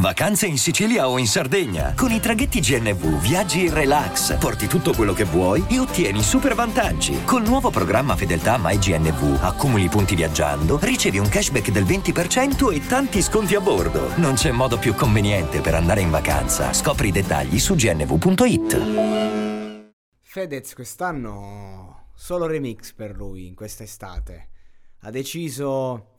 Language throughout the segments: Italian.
Vacanze in Sicilia o in Sardegna. Con i traghetti GNV viaggi in relax, porti tutto quello che vuoi e ottieni super vantaggi. Col nuovo programma Fedeltà MyGNV accumuli punti viaggiando, ricevi un cashback del 20% e tanti sconti a bordo. Non c'è modo più conveniente per andare in vacanza. Scopri i dettagli su gnv.it. Fedez quest'anno solo remix per lui in quest'estate. Ha deciso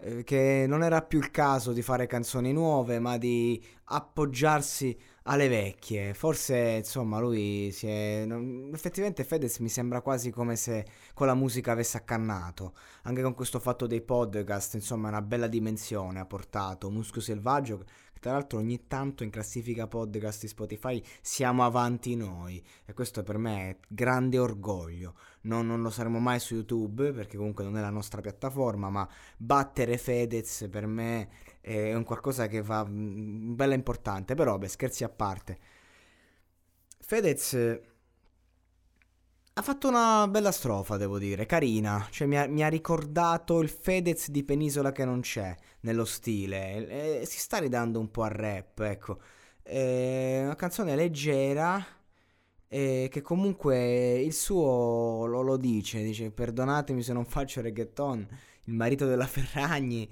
eh, che non era più il caso di fare canzoni nuove, ma di appoggiarsi alle vecchie. Forse, insomma, lui si è... Effettivamente Fedez mi sembra quasi come se con la musica avesse accannato. Anche con questo fatto dei podcast, insomma, una bella dimensione ha portato. Muschio Selvaggio tra l'altro ogni tanto in classifica podcast di Spotify siamo avanti noi e questo per me è grande orgoglio. Non, non, lo saremo mai su YouTube perché comunque non è la nostra piattaforma, ma battere Fedez per me è un qualcosa che va mm, bella importante. Però, beh, scherzi a parte. Fedez ha fatto una bella strofa, devo dire, carina. Cioè, mi ha, mi ha ricordato il Fedez di Penisola che non c'è nello stile. E, si sta ridando un po' al rap, ecco. È una canzone leggera. E che comunque il suo lo, lo dice, dice perdonatemi se non faccio reggaeton, il marito della Ferragni,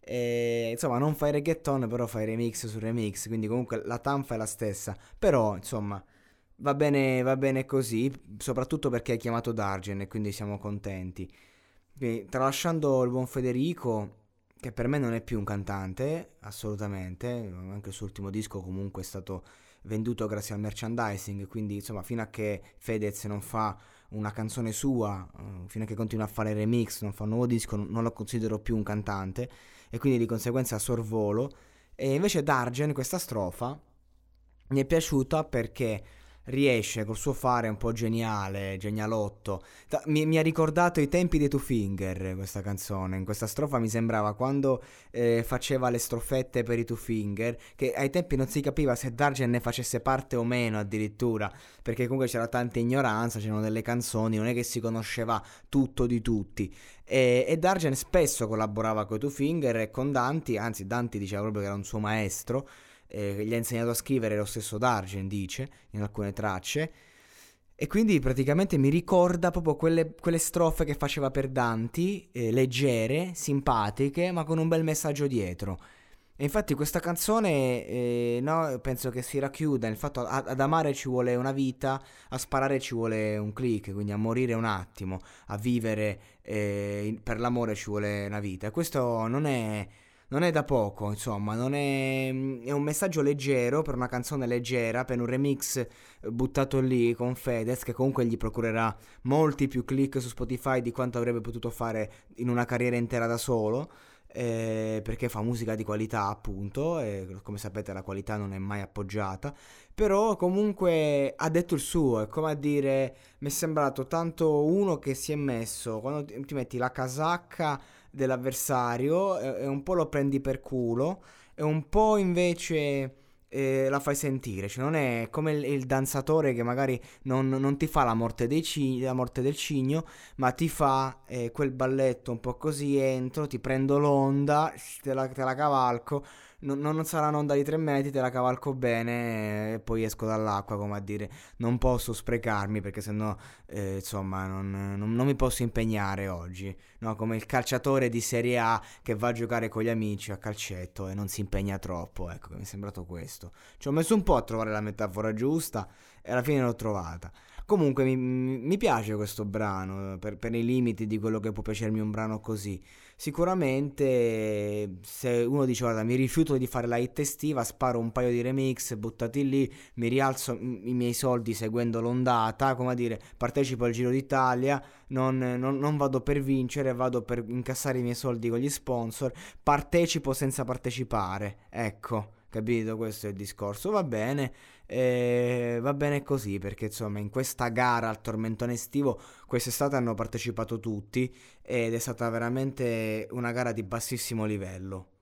e, insomma non fai reggaeton però fai remix su remix, quindi comunque la tanfa è la stessa, però insomma Va bene, va bene così, soprattutto perché hai chiamato Dargen e quindi siamo contenti. Quindi, tralasciando il buon Federico, che per me non è più un cantante, assolutamente, anche il suo ultimo disco comunque è stato venduto grazie al merchandising, quindi insomma fino a che Fedez non fa una canzone sua, uh, fino a che continua a fare remix, non fa un nuovo disco, non lo considero più un cantante e quindi di conseguenza sorvolo. E invece Dargen, questa strofa, mi è piaciuta perché riesce col suo fare un po' geniale, genialotto. Mi, mi, ha ricordato i tempi dei Two Finger questa canzone. In questa strofa mi sembrava quando eh, faceva le strofette per i Two Finger, che ai tempi non si capiva se Dargen ne facesse parte o meno addirittura, perché comunque c'era tanta ignoranza, c'erano delle canzoni, non è che si conosceva tutto di tutti. E, e Dargen spesso collaborava con i Two Finger e con Danti, anzi Danti diceva proprio che era un suo maestro eh, gli ha insegnato a scrivere lo stesso Dargen, dice, in alcune tracce. E quindi praticamente mi ricorda proprio quelle, quelle strofe che faceva per Danti, eh, leggere, simpatiche, ma con un bel messaggio dietro. E infatti questa canzone eh, no, penso che si racchiuda nel fatto ad, ad amare ci vuole una vita, a sparare ci vuole un click, quindi a morire un attimo, a vivere eh, per l'amore ci vuole una vita. Questo non è non è da poco, insomma, è, mm, è un messaggio leggero per una canzone leggera, per un remix eh, buttato lì con Fedez che comunque gli procurerà molti più click su Spotify di quanto avrebbe potuto fare in una carriera intera da solo. Eh, perché fa musica di qualità appunto e come sapete la qualità non è mai appoggiata però comunque ha detto il suo è come a dire mi è sembrato tanto uno che si è messo quando ti metti la casacca dell'avversario e, e un po' lo prendi per culo e un po' invece eh, la fai sentire, cioè non è come il, il danzatore che magari non, non, ti fa la morte, cigni, la morte, del cigno, ma ti fa eh, quel balletto un po' così, entro, ti prendo l'onda, te la, te la cavalco non, non sarà un'onda di 3 metri, te la cavalco bene e poi esco dall'acqua, come a dire, non posso sprecarmi perché sennò, eh, insomma, non, non, non, mi posso impegnare oggi, no? Come il calciatore di Serie A che va a giocare con gli amici a calcetto e non si impegna troppo, ecco, mi è sembrato questo. Ci ho messo un po' a trovare la metafora giusta e alla fine l'ho trovata. Comunque mi, mi piace questo brano, per, per, i limiti di quello che può piacermi un brano così. Sicuramente se uno dice guarda mi rifiuto di fare la hit estiva, sparo un paio di remix buttati lì, mi rialzo i miei soldi seguendo l'ondata, come a dire partecipo al Giro d'Italia, non, non, non vado per vincere, vado per incassare i miei soldi con gli sponsor, partecipo senza partecipare, ecco capito? Questo è il discorso. Va bene, eh, va bene così perché insomma in questa gara al tormentone estivo quest'estate hanno partecipato tutti ed è stata veramente una gara di bassissimo livello.